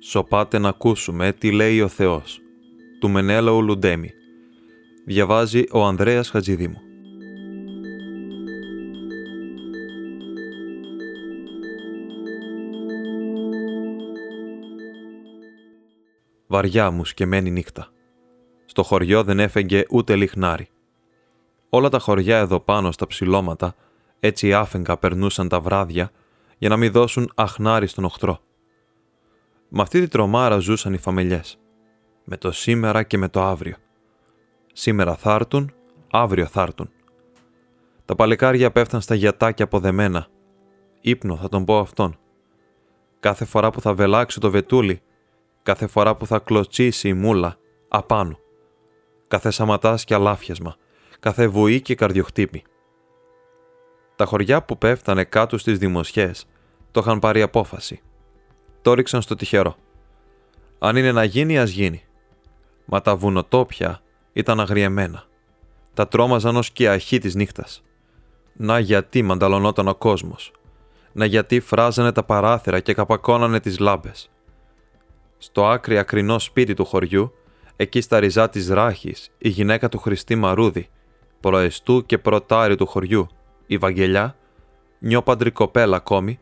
Σοπάτε να ακούσουμε τι λέει ο Θεός. Του Μενέλαου Λουντέμι. Διαβάζει ο Ανδρέας Χατζηδήμου. Βαριά μου σκεμμένη νύχτα. Στο χωριό δεν έφεγγε ούτε λιχνάρι. Όλα τα χωριά εδώ πάνω στα ψηλώματα έτσι άφεγγα περνούσαν τα βράδια για να μην δώσουν αχνάρι στον οχτρό. Με αυτή τη τρομάρα ζούσαν οι φαμελιές. Με το σήμερα και με το αύριο. Σήμερα θα έρθουν, αύριο θα έρθουν. Τα παλικάρια πέφταν στα γιατάκια αποδεμένα. Ήπνο θα τον πω αυτόν. Κάθε φορά που θα βελάξει το βετούλι, κάθε φορά που θα κλωτσίσει η μούλα, απάνω. Κάθε σαματάς και αλάφιασμα, κάθε βουή και καρδιοχτύπη. Τα χωριά που πέφτανε κάτω στις δημοσιές το είχαν πάρει απόφαση. Το ρίξαν στο τυχερό. Αν είναι να γίνει, ας γίνει. Μα τα βουνοτόπια ήταν αγριεμένα. Τα τρόμαζαν ως και αχή της νύχτας. Να γιατί μανταλωνόταν ο κόσμος. Να γιατί φράζανε τα παράθυρα και καπακώνανε τις λάμπες. Στο άκρη ακρινό σπίτι του χωριού, εκεί στα ριζά της ράχης, η γυναίκα του Χριστή Μαρούδη, προεστού και πρωτάρι του χωριού, η Βαγγελιά, νιόπαντρη κοπέλα ακόμη,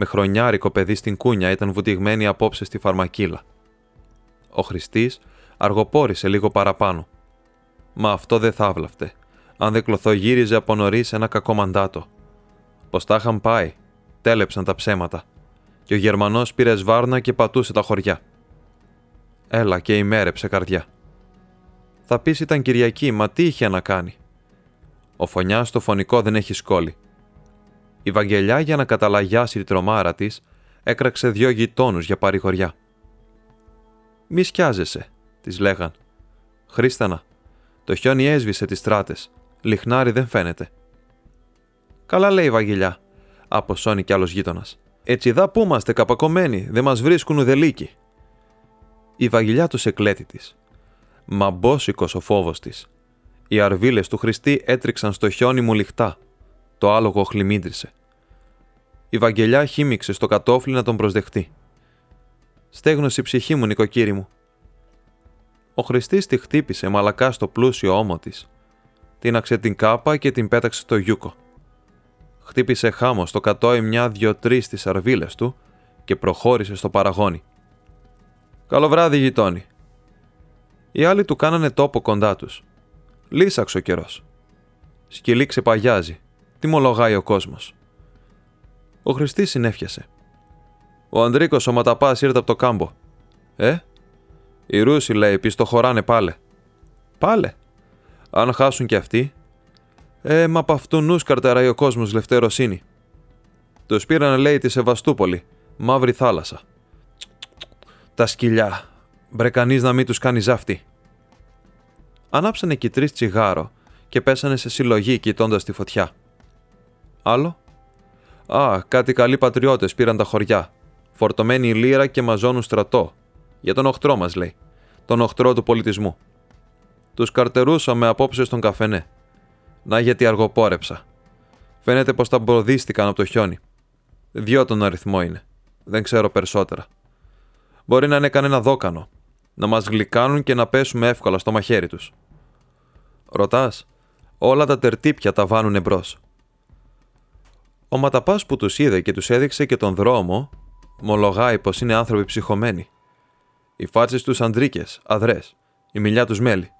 με χρονιάρικο παιδί στην κούνια ήταν βουτυγμένη απόψε στη φαρμακίλα. Ο Χριστής αργοπόρησε λίγο παραπάνω. Μα αυτό δεν θα βλαφτε, αν δεν κλωθογύριζε από νωρίς ένα κακό μαντάτο. Πως τα είχαν πάει, τέλεψαν τα ψέματα, και ο Γερμανός πήρε σβάρνα και πατούσε τα χωριά. Έλα και ημέρεψε καρδιά. Θα πεις ήταν Κυριακή, μα τι είχε να κάνει. Ο φωνιάς στο φωνικό δεν έχει σκόλη. Η Βαγγελιά για να καταλαγιάσει τη τρομάρα της, έκραξε δυο γειτόνους για παρηγοριά. Μη σκιάζεσαι, της λέγαν. Χρήστανα, το χιόνι έσβησε τις στράτες. Λιχνάρι δεν φαίνεται. Καλά λέει η Βαγγελιά, αποσώνει κι άλλος γείτονας. Έτσι δα που είμαστε καπακωμένοι, δεν μας βρίσκουν ουδελίκοι. Η Βαγγελιά τους εκλέτη της. Μαμπόσικο ο φόβος της. Οι αρβίλες του Χριστή έτριξαν στο χιόνι μου λιχτά. Το άλογο χλιμίντρισε. Η Βαγγελιά χύμιξε στο κατόφλι να τον προσδεχτεί. Στέγνωσε η ψυχή μου, νοικοκύρη μου. Ο Χριστής τη χτύπησε μαλακά στο πλούσιο ώμο της. Τίναξε την κάπα και την πέταξε στο γιούκο. Χτύπησε χάμο στο κατόι μια-δυο-τρει τις αρβίλες του και προχώρησε στο παραγόνι. Καλό βράδυ, γειτόνι. Οι άλλοι του κάνανε τόπο κοντά τους. Λύσαξε ο καιρός. Σκυλί ξεπαγιάζει. Τι μολογάει ο κόσμος. Ο Χριστής συνέφιασε. Ο Ανδρίκος ο Ματαπάς ήρθε από το κάμπο. Ε, οι Ρούσοι λέει πει το χωράνε πάλε. Πάλε. Αν χάσουν κι αυτοί. Ε, μα από αυτού νους καρτεράει ο κόσμος λευτέρωσύνη. Τους πήραν λέει τη Σεβαστούπολη, μαύρη θάλασσα. Τα σκυλιά. Μπρε κανείς να μην τους κάνει ζάφτη. Ανάψανε κι τρεις τσιγάρο και πέσανε σε συλλογή κοιτώντας τη φωτιά. Άλλο. Α, κάτι καλοί πατριώτες πήραν τα χωριά. Φορτωμένοι λύρα και μαζώνουν στρατό. Για τον οχτρό μας, λέει. Τον οχτρό του πολιτισμού. Τους καρτερούσαμε απόψε στον καφενέ. Να γιατί αργοπόρεψα. Φαίνεται πως τα μπροδίστηκαν από το χιόνι. Δυο τον αριθμό είναι. Δεν ξέρω περισσότερα. Μπορεί να είναι κανένα δόκανο. Να μας γλυκάνουν και να πέσουμε εύκολα στο μαχαίρι τους. Ρωτάς, όλα τα τερτύπια τα βάνουν εμπρό. Ο ματαπάς που τους είδε και τους έδειξε και τον δρόμο, μολογάει πως είναι άνθρωποι ψυχωμένοι. Οι φάτσες τους αντρίκε, αδρές, η μιλιά τους μέλη.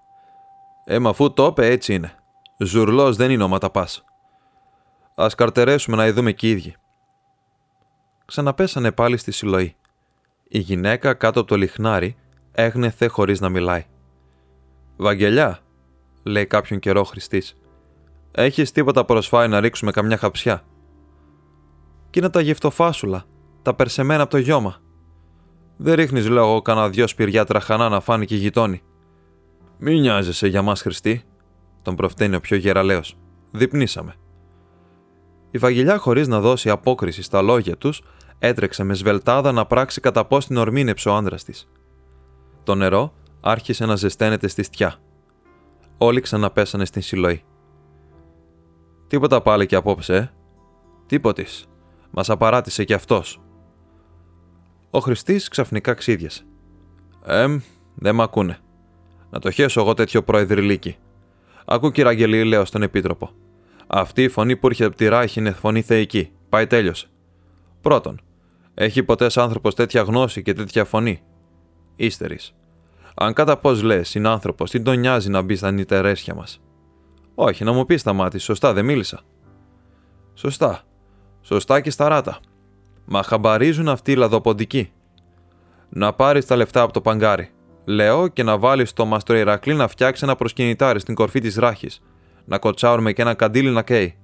Ε, μα αφού το είπε, έτσι είναι. Ζουρλός δεν είναι ο ματαπάς. Α καρτερέσουμε να ειδούμε κι οι ίδιοι. Ξαναπέσανε πάλι στη συλλογή. Η γυναίκα κάτω από το λιχνάρι έγνεθε χωρίς να μιλάει. Βαγγελιά, λέει κάποιον καιρό Χριστής. Έχεις τίποτα προσφάει να ρίξουμε καμιά χαψιά. Κι είναι τα γευτοφάσουλα, τα περσεμένα από το γιώμα. Δεν ρίχνεις, λέω εγώ, κανένα δυο σπηριά τραχανά να φάνει και γειτόνι. Μη νοιάζεσαι για μας, Χριστή, τον προφταίνει ο πιο γεραλαίος. Διπνήσαμε. Η Βαγγελιά, χωρίς να δώσει απόκριση στα λόγια τους, έτρεξε με σβελτάδα να πράξει κατά πώς την ορμήνεψε ο άντρα της. Το νερό άρχισε να ζεσταίνεται στη στιά. Όλοι ξαναπέσανε στην συλλογή. Τίποτα πάλι και απόψε, ε. Τίποτης. Μας απαράτησε κι αυτός. Ο Χριστής ξαφνικά ξύδιασε. Εμ, δεν μ' ακούνε. Να το χέσω εγώ τέτοιο προεδρυλίκι. Ακού, κύριε Αγγελή, λέω στον επίτροπο. Αυτή η φωνή που έρχεται από τη ράχη είναι φωνή θεϊκή. Πάει τέλειωσε. Πρώτον, έχει ποτέ άνθρωπος τέτοια γνώση και τέτοια φωνή; Ύστερης. Αν κατά πώς λες, είναι άνθρωπος, τι τον νοιάζει να μπει στα νυτερέσια μας; Όχι, να μου πεις τα μάτια, σωστά, δεν μίλησα. Σωστά. Σωστά και σταράτα. Μα χαμπαρίζουν αυτοί οι λαδοποντικοί. Να πάρεις τα λεφτά από το παγκάρι. Λέω και να βάλεις το μαστρο Ηρακλή να φτιάξει ένα προσκυνητάρι στην κορφή της ράχης. Να κοτσάρουμε και ένα καντήλι να καίει.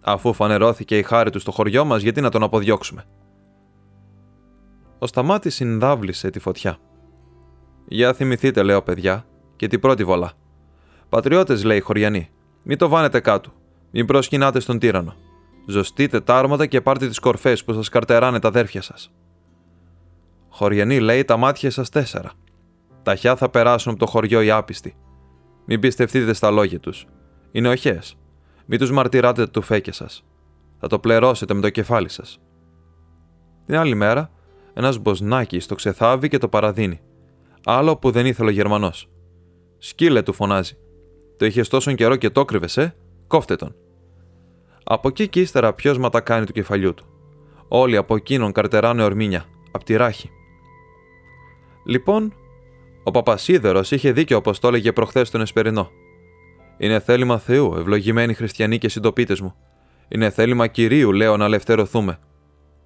Αφού φανερώθηκε η χάρη του στο χωριό μας, γιατί να τον αποδιώξουμε. Ο Σταμάτης συνδάβλησε τη φωτιά. Για θυμηθείτε, λέω παιδιά, και την πρώτη βολά. Πατριώτες, λέει χωριανή, μην το βάνετε κάτω. Μην προσκυνάτε στον τύρανο. Ζωστείτε τα άρματα και πάρτε τις κορφές που σας καρτεράνε τα αδέρφια σας. Χωριανή λέει τα μάτια σας τέσσερα. Ταχιά θα περάσουν από το χωριό οι άπιστοι. Μην πιστευτείτε στα λόγια τους. Είναι οχές. Μην τους μαρτυράτε του φέκε σας. Θα το πληρώσετε με το κεφάλι σας. Την άλλη μέρα, ένας μποσνάκι το ξεθάβει και το παραδίνει. Άλλο που δεν ήθελε ο Γερμανός. Σκύλε του φωνάζει. Το είχες τόσο καιρό και το κρύβε, ε, κόφτε τον. Από εκεί και ύστερα ποιος ματακάνει του κεφαλιού του. Όλοι από εκείνον καρτεράνε ορμήνια, από τη ράχη. Λοιπόν, ο Παπασίδερος είχε δίκιο όπως το έλεγε προχθές τον Εσπερινό. Είναι θέλημα Θεού, ευλογημένοι χριστιανοί και συντοπίτες μου. Είναι θέλημα κυρίου, λέω, να ελευθερωθούμε.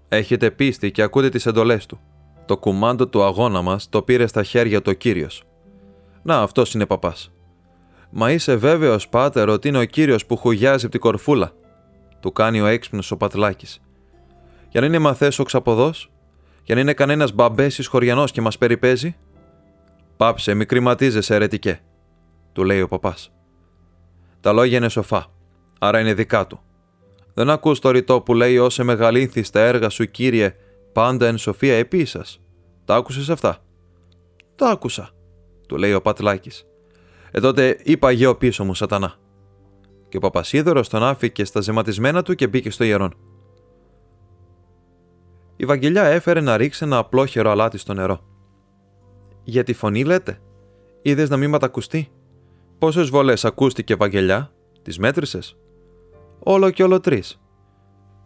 Έχετε πίστη και ακούτε τις εντολές του. Το κουμάντο του αγώνα μας το πήρε στα χέρια του ο κύριος. Να, αυτός είναι παπάς. Μα είσαι βέβαιος, πάτερ, ότι είναι ο κύριος που χουγιάζει από την κορφούλα. Του κάνει ο έξυπνος ο Πατλάκης. Για να είναι μαθές ο ξαποδός, για να είναι κανένας μπαμπέσι χωριανός και μας περιπέζει. Πάψε, μη κρυματίζεσαι, αιρετικέ, του λέει ο παπάς. Τα λόγια είναι σοφά, άρα είναι δικά του. Δεν ακούς το ρητό που λέει όσε μεγαλύνθη στα έργα σου, κύριε, πάντα εν σοφία επί Τα άκουσες αυτά; Τα άκουσα, του λέει ο Πατλάκης. Ε τότε είπα γέω πίσω μου, σατανά. Και ο Παπασίδωρος τον άφηκε στα ζεματισμένα του και μπήκε στο ιερόν. Η Βαγγελιά έφερε να ρίξει ένα απλόχερο αλάτι στο νερό. Για τη φωνή λέτε, είδες να μην ματακουστεί; Πόσες βολέ ακούστηκε Βαγγελιά, τις μέτρησες; Όλο και όλο τρεις.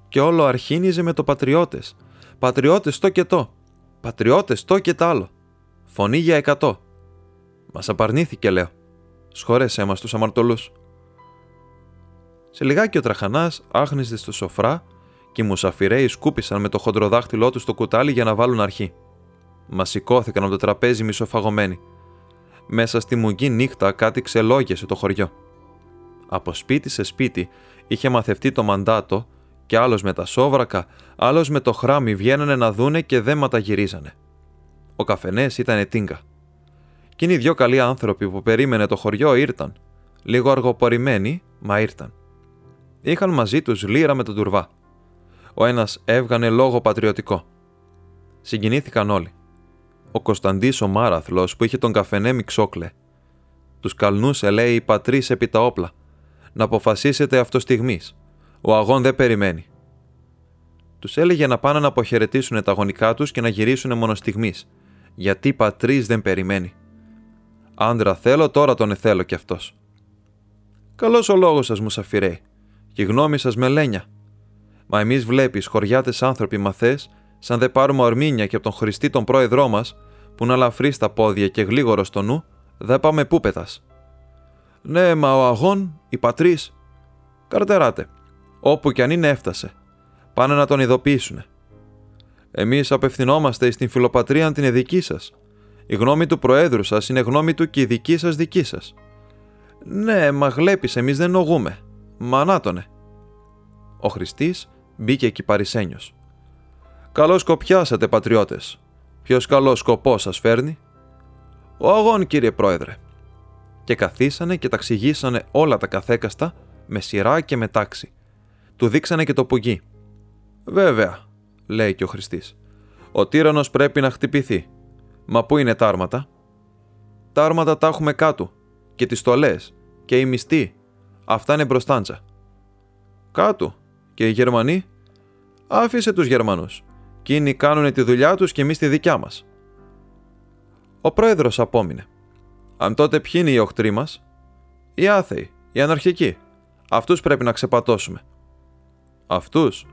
Και όλο αρχίνιζε με το πατριώτες. Πατριώτες το και το. Πατριώτες το και τ' άλλο. Φωνή για εκατό. Μας απαρνήθηκε, λέω. Σχόρεσέ μας τους αμαρτωλούς. Σε λιγάκι ο τραχανάς άχνησε στο σοφρά και οι μουσαφιρέοι σκούπισαν με το χοντροδάχτυλό τους στο κουτάλι για να βάλουν αρχή. Μας σηκώθηκαν από το τραπέζι μισοφαγωμένοι. Μέσα στη μουγγή νύχτα κάτι ξελόγιασε το χωριό. Από σπίτι σε σπίτι είχε μαθευτεί το μαντάτο και άλλος με τα σόβρακα, άλλος με το χράμι βγαίνανε να δούνε και δεν ματαγυρίζανε. Ο καφενές ήταν τίνκα. Κι οι δυο καλοί άνθρωποι που περίμενε το χωριό ήρθαν. Λίγο αργοπορημένοι, μα ήρθαν. Είχαν μαζί τους λύρα με τον τουρβά. Ο ένας έβγανε λόγο πατριωτικό. Συγκινήθηκαν όλοι. Ο Κωνσταντής ο Μάραθλος που είχε τον καφενέ μιξόκλε. Τους καλνούσε λέει οι πατρείς επί τα όπλα. Να αποφασίσετε αυτό στιγμής ο αγών δεν περιμένει. Τους έλεγε να πάνε να αποχαιρετήσουν τα γονικά τους και να γυρίσουν μόνο στιγμής, γιατί πατρί δεν περιμένει. Άντρα θέλω, τώρα τον εθέλω κι αυτός. Καλός ο λόγος σας, Μουσαφιρέ, και η γνώμη σας με λένια. Μα εμείς βλέπεις, χωριάτες άνθρωποι μαθές, σαν δεν πάρουμε ορμήνια και από τον Χριστή τον πρόεδρό μας, που να λαφρείς στα πόδια και γλίγορο στο νου, δεν πάμε πούπετα. Ναι, μα ο αγών, οι πατρίς, καρτεράτε όπου κι αν είναι έφτασε. Πάνε να τον ειδοποιήσουν. Εμείς απευθυνόμαστε στην φιλοπατρία την δική σας. Η γνώμη του Προέδρου σας είναι γνώμη του και η δική σας δική σας. Ναι, μα βλέπεις, εμείς δεν νογούμε. Μα νάτονε. Ο Χριστής μπήκε εκεί παρισένιος. Καλώς σκοπιάσατε, πατριώτες. Ποιος καλός σκοπός σας φέρνει; Ο αγών, κύριε Πρόεδρε. Και καθίσανε και ταξιγήσανε όλα τα καθέκαστα με σειρά και με τάξη του δείξανε και το πουγγί. Βέβαια, λέει και ο Χριστής. Ο τύρανος πρέπει να χτυπηθεί. Μα πού είναι τα άρματα. Τα άρματα τα έχουμε κάτω. Και τις στολές. Και οι μισθοί. Αυτά είναι μπροστάντσα. Κάτω. Και οι Γερμανοί. Άφησε τους Γερμανούς. Κίνοι κάνουν τη δουλειά τους και εμείς τη δικιά μας. Ο πρόεδρος απόμεινε. Αν τότε ποιοι είναι οι οχτροί μας, οι άθεοι, οι αναρχικοί. Αυτούς πρέπει να ξεπατώσουμε. Αυτούς;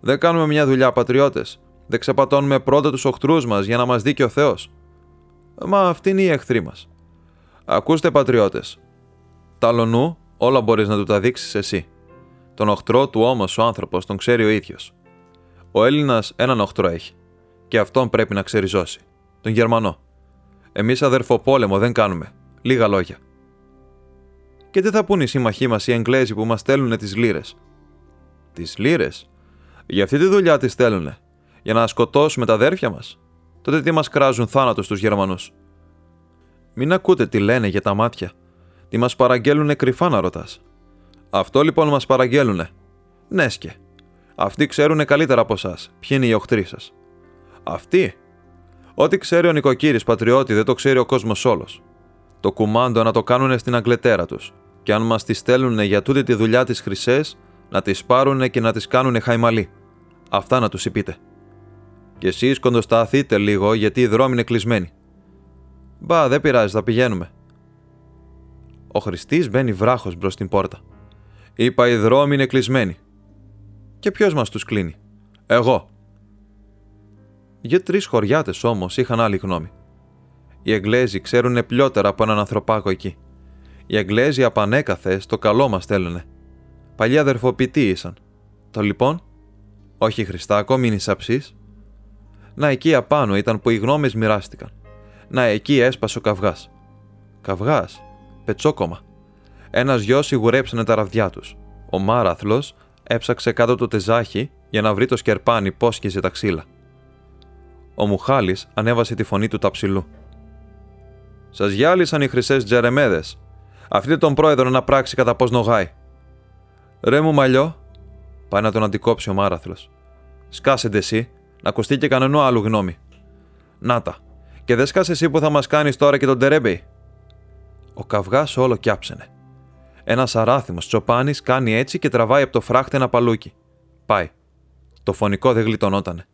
Δεν κάνουμε μια δουλειά, πατριώτες. Δεν ξεπατώνουμε πρώτα τους οχτρούς μας για να μας δει και ο Θεός. Μα αυτοί είναι οι εχθροί μας. Ακούστε, πατριώτες. Ταλονού, όλα μπορείς να του τα δείξεις εσύ. Τον οχτρό του όμως ο άνθρωπος τον ξέρει ο ίδιος. Ο Έλληνας έναν οχτρό έχει. Και αυτόν πρέπει να ξεριζώσει. Τον Γερμανό. Εμείς αδερφοπόλεμο δεν κάνουμε. Λίγα λόγια. Και τι θα πούνε οι σύμμαχοί μας οι Εγγλέζοι που μας στέλνουν τις λύρες; Τις λύρες; Για αυτή τη δουλειά τις στέλνουνε; Για να σκοτώσουμε τα αδέρφια μας; Τότε τι μας κράζουν θάνατος στου Γερμανούς; Μην ακούτε τι λένε για τα μάτια. Τι μας παραγγέλνουνε κρυφά να ρωτάς. Αυτό λοιπόν μας παραγγέλνουνε. Νέσκε. Αυτοί ξέρουν καλύτερα από εσάς ποιοι είναι οι οχτροί σας. Αυτοί. Ό,τι ξέρει ο νοικοκύρης πατριώτη δεν το ξέρει ο κόσμος όλος. Το κουμάντο να το κάνουν στην αγκλετέρα τους. Και αν μας τη στέλνουν για τούτη τη δουλειά τη χρυσές, να τις πάρουν και να τις κάνουν χαϊμαλή. Αυτά να τους είπείτε. Και εσείς κοντοσταθείτε λίγο γιατί οι δρόμοι είναι κλεισμένοι. Μπα, δεν πειράζει, θα πηγαίνουμε. Ο Χριστής μπαίνει βράχος μπρος στην πόρτα. Είπα, οι δρόμοι είναι κλεισμένοι. Και ποιος μας τους κλείνει; Εγώ. Για τρεις χωριάτες όμως είχαν άλλη γνώμη. Οι Εγγλέζοι ξέρουν πλειότερα από έναν ανθρωπάκο εκεί. Οι Εγγλέζοι απανέκαθε το καλό μας θέλουνε. Παλιοί αδερφοποιητοί ήσαν. Το λοιπόν, όχι Χριστάκο, μην εισαψεί. Να εκεί απάνω ήταν που οι γνώμες μοιράστηκαν. Να εκεί έσπασε ο καυγάς. Καυγάς, πετσόκομα. Ένας γιος σιγουρέψανε τα ραβδιά τους. Ο Μάραθλος έψαξε κάτω το τεζάχι για να βρει το σκερπάνι πώς τα ξύλα. Ο Μουχάλης ανέβασε τη φωνή του ταψιλού. Σας γυάλισαν οι χρυσές τζερεμέδες. Αφήστε τον πρόεδρο να πράξει κατά πώς νογάει. Ρε μου μαλλιό, πάει να τον αντικόψει ο Μάραθλος. Σκάσετε εσύ, να ακουστεί και κανένα άλλο γνώμη. Νάτα, και δε σκάσε εσύ που θα μας κάνεις τώρα και τον τερέμπεϊ. Ο καυγάς όλο κιάψενε. Ένας αράθιμος τσοπάνης κάνει έτσι και τραβάει από το φράχτη ένα παλούκι. Πάει. Το φωνικό δεν γλιτωνότανε.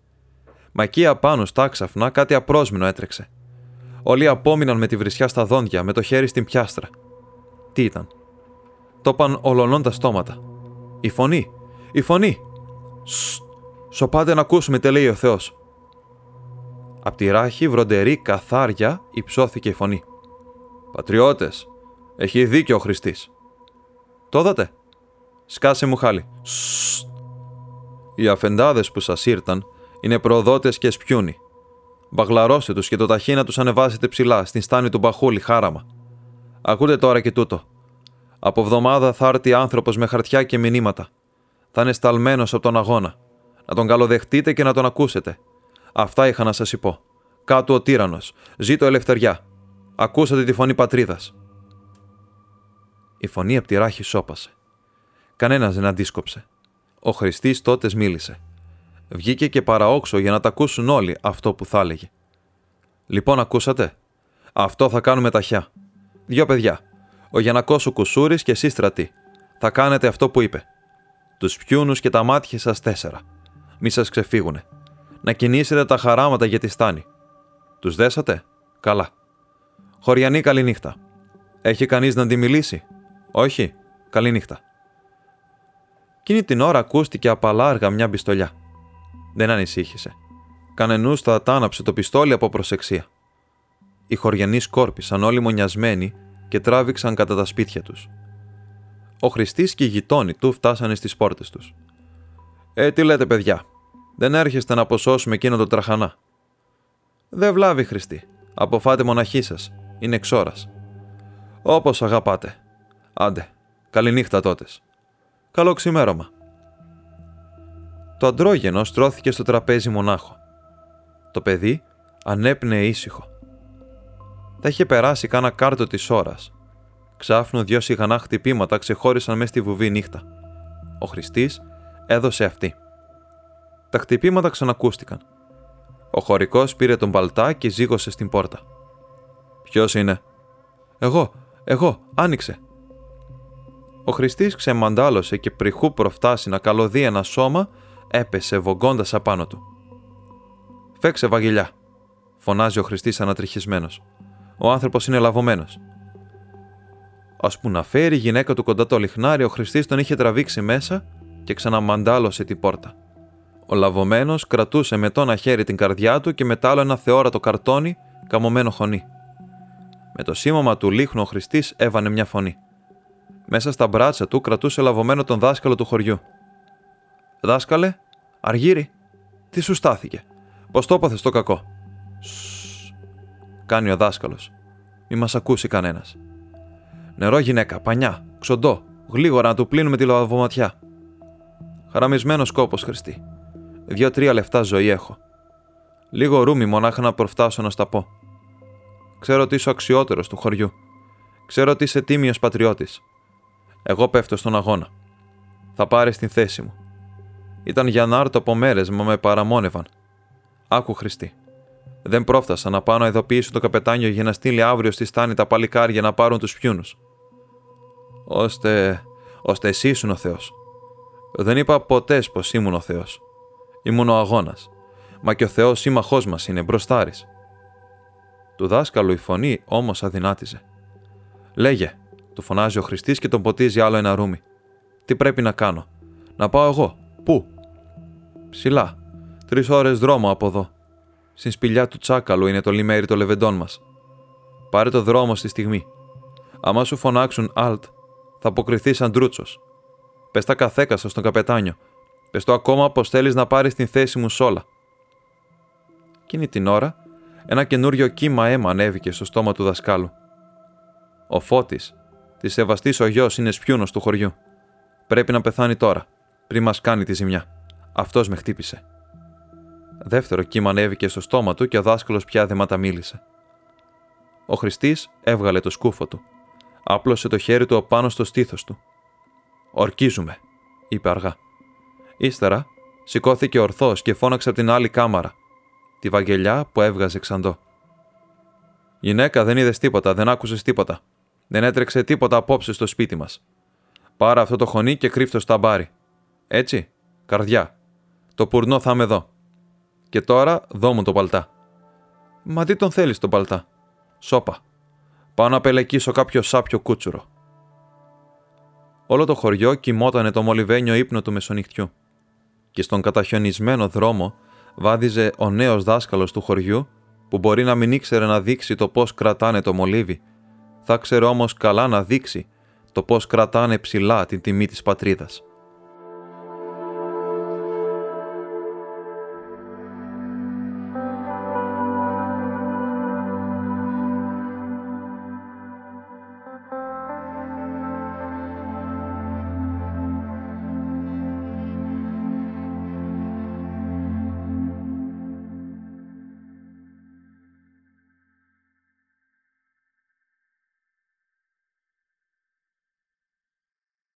Μα εκεί απάνω στα ξαφνά κάτι απρόσμενο έτρεξε. Όλοι απόμειναν με τη βρισιά στα δόντια, με το χέρι στην πιάστρα. Τι ήταν; Το παν ολονών τα στόματα. Η φωνή. Η φωνή. Σσ. Σοπάτε να ακούσουμε, τελείει ο Θεό. Απ' τη ράχη βροντερή καθάρια υψώθηκε η φωνή. Πατριώτες, έχει δίκιο ο Χριστής. Το δατε. Σκάσε μου χάλι. Σσ. Οι αφεντάδε που σα ήρθαν είναι προδότε και σπιούνι. Μπαγλαρώστε του και το ταχύ να του ανεβάσετε ψηλά, στην στάνη του μπαχούλη, χάραμα. Ακούτε τώρα και τούτο. Από εβδομάδα θα έρθει άνθρωπο με χαρτιά και μηνύματα. Θα είναι σταλμένο από τον αγώνα. Να τον καλοδεχτείτε και να τον ακούσετε. Αυτά είχα να σα πω. Κάτω ο τύρανο. Ζήτω ελευθεριά. Ακούσατε τη φωνή πατρίδας. Η φωνή από τη ράχη σώπασε. Κανένας δεν αντίσκοψε. Ο Χριστής τότε μίλησε. Βγήκε και παραόξω για να τα ακούσουν όλοι αυτό που θα έλεγε. Λοιπόν, ακούσατε; Αυτό θα κάνουμε ταχιά. Δυο παιδιά. Ο Γιανακός ο Κουσούρης και εσύ στρατή. Θα κάνετε αυτό που είπε. Τους πιούνους και τα μάτια σας τέσσερα. Μη σας ξεφύγουνε. Να κινήσετε τα χαράματα για τη στάνη. Τους δέσατε; Καλά. Χωριανή καληνύχτα. Έχει κανείς να τη μιλήσει; Όχι. Καληνύχτα. Εκείνη την ώρα ακούστηκε απαλάργα μια πιστολιά. Δεν ανησύχησε. Κανενούς θα τάναψε το πιστόλι από προσεξία. Οι χωριανοί σκόρπισαν όλοι μονιασμένοι και τράβηξαν κατά τα σπίτια τους. Ο Χριστής και οι γειτόνι του φτάσανε στις πόρτες τους. Ε, τι λέτε, παιδιά, δεν έρχεστε να αποσώσουμε εκείνο το τραχανά. Δεν βλάβει, Χριστή. Αποφάτε μοναχή σας. Είναι εξόρα. Όπως αγαπάτε. Άντε. Καληνύχτα τότες. Καλό ξημέρωμα. Το αντρόγενο στρώθηκε στο τραπέζι μονάχο. Το παιδί ανέπνεε ήσυχο. Θα είχε περάσει κάνα κάρτο της ώρας. Ξάφνου δυο σιγανά χτυπήματα ξεχώρισαν μέσα στη βουβή νύχτα. Ο Χριστής έδωσε αυτή. Τα χτυπήματα ξανακούστηκαν. Ο χωρικός πήρε τον παλτά και ζήγωσε στην πόρτα. Ποιος είναι, Εγώ, εγώ, άνοιξε. Ο Χριστής ξεμαντάλωσε και πριχού προφτάσει να καλωδεί ένα σώμα, έπεσε βογκώντα απάνω του. Φέξε, Βαγγελιά, φωνάζει ο Χριστής ανατριχισμένος. Ο άνθρωπος είναι λαβωμένος. Α που να φέρει η γυναίκα του κοντά το λιχνάρι, ο Χριστής τον είχε τραβήξει μέσα και ξαναμαντάλωσε την πόρτα. Ο λαβωμένος κρατούσε με το ένα χέρι την καρδιά του και με το άλλο ένα θεόρατο καρτόνι καμωμένο χωνί. Με το σήμωμα του λίχνου ο Χριστής έβανε μια φωνή. Μέσα στα μπράτσα του κρατούσε λαβωμένο τον δάσκαλο του χωριού. Δάσκαλε, Αργύρι, τι σου στάθηκε, πώς το έπαθες το κακό; Σσ, κάνει ο δάσκαλο. Μη μα ακούσει κανένα. Νερό γυναίκα, πανιά, ξοντό, γλίγορα να του πλύνουμε τη λαβωματιά. Χαραμισμένο κόπο, Χριστή. Δύο-τρία λεφτά ζωή έχω. Λίγο ρούμι μονάχα να προφτάσω να στα πω. Ξέρω ότι είσαι αξιότερος του χωριού. Ξέρω ότι είσαι τίμιος πατριώτης. Εγώ πέφτω στον αγώνα. Θα πάρεις την θέση μου. Ήταν για να έρθω από μέρες, μα με παραμόνευαν. Άκου Χριστή. Δεν πρόφτασα να πάω να ειδοποιήσω το καπετάνιο για να στείλει αύριο στη στάνη τα παλικάρια να πάρουν τους πιούνους. Ώστε. ώστε εσύ ήσουν ο Θεός. Δεν είπα ποτές πως ήμουν ο Θεός. Ήμουν ο αγώνας. Μα και ο Θεός σύμμαχός μας είναι μπροστάρη. Του δάσκαλου η φωνή όμως αδυνάτιζε. Λέγε, του φωνάζει ο Χριστής και τον ποτίζει άλλο ένα ρούμι. Τι πρέπει να κάνω. Να πάω εγώ. Πού; Ψηλά. Τρεις ώρες δρόμο από εδώ. Στην σπηλιά του τσάκαλου είναι το λιμέρι των λεβεντών μας. Πάρε το δρόμο στη στιγμή. Αμά σου φωνάξουν Αλτ, θα αποκριθεί σαν τρούτσος. Πες τα καθέκασα στον καπετάνιο. Πες το ακόμα πως θέλεις να πάρεις την θέση μου σ' όλα. Εκείνη την ώρα, ένα καινούριο κύμα αίμα ανέβηκε στο στόμα του δασκάλου. Ο φώτης, της σεβαστής ο γιος, είναι σπιούνος του χωριού. Πρέπει να πεθάνει τώρα, πριν μας κάνει τη ζημιά. Αυτός με χτύπησε. Δεύτερο κύμα ανέβηκε στο στόμα του και ο δάσκαλος πια δεν ματαμίλησε. Ο Χριστής έβγαλε το σκούφο του. Άπλωσε το χέρι του απάνω στο στήθος του. Ορκίζουμε, είπε αργά. Ύστερα σηκώθηκε ορθός και φώναξε από την άλλη κάμαρα, τη βαγγελιά που έβγαζε ξαντό. Γυναίκα, δεν είδες τίποτα, δεν άκουσες τίποτα. Δεν έτρεξε τίποτα απόψε στο σπίτι μας. Πάρε αυτό το χωνί και κρύφτο στα μπάρι. Έτσι, καρδιά. Το πουρνό θα είμαι εδώ. Και τώρα δώ μου το παλτά. Μα τι τον θέλεις τον παλτά; Σόπα. Πάω να πελεκίσω κάποιο σάπιο κούτσουρο. Όλο το χωριό κοιμότανε το μολυβένιο ύπνο του μεσονυχτιού. Και στον καταχιονισμένο δρόμο βάδιζε ο νέος δάσκαλος του χωριού που μπορεί να μην ήξερε να δείξει το πώς κρατάνε το μολύβι. Θα ξέρει όμως καλά να δείξει το πώς κρατάνε ψηλά την τιμή της πατρίδας.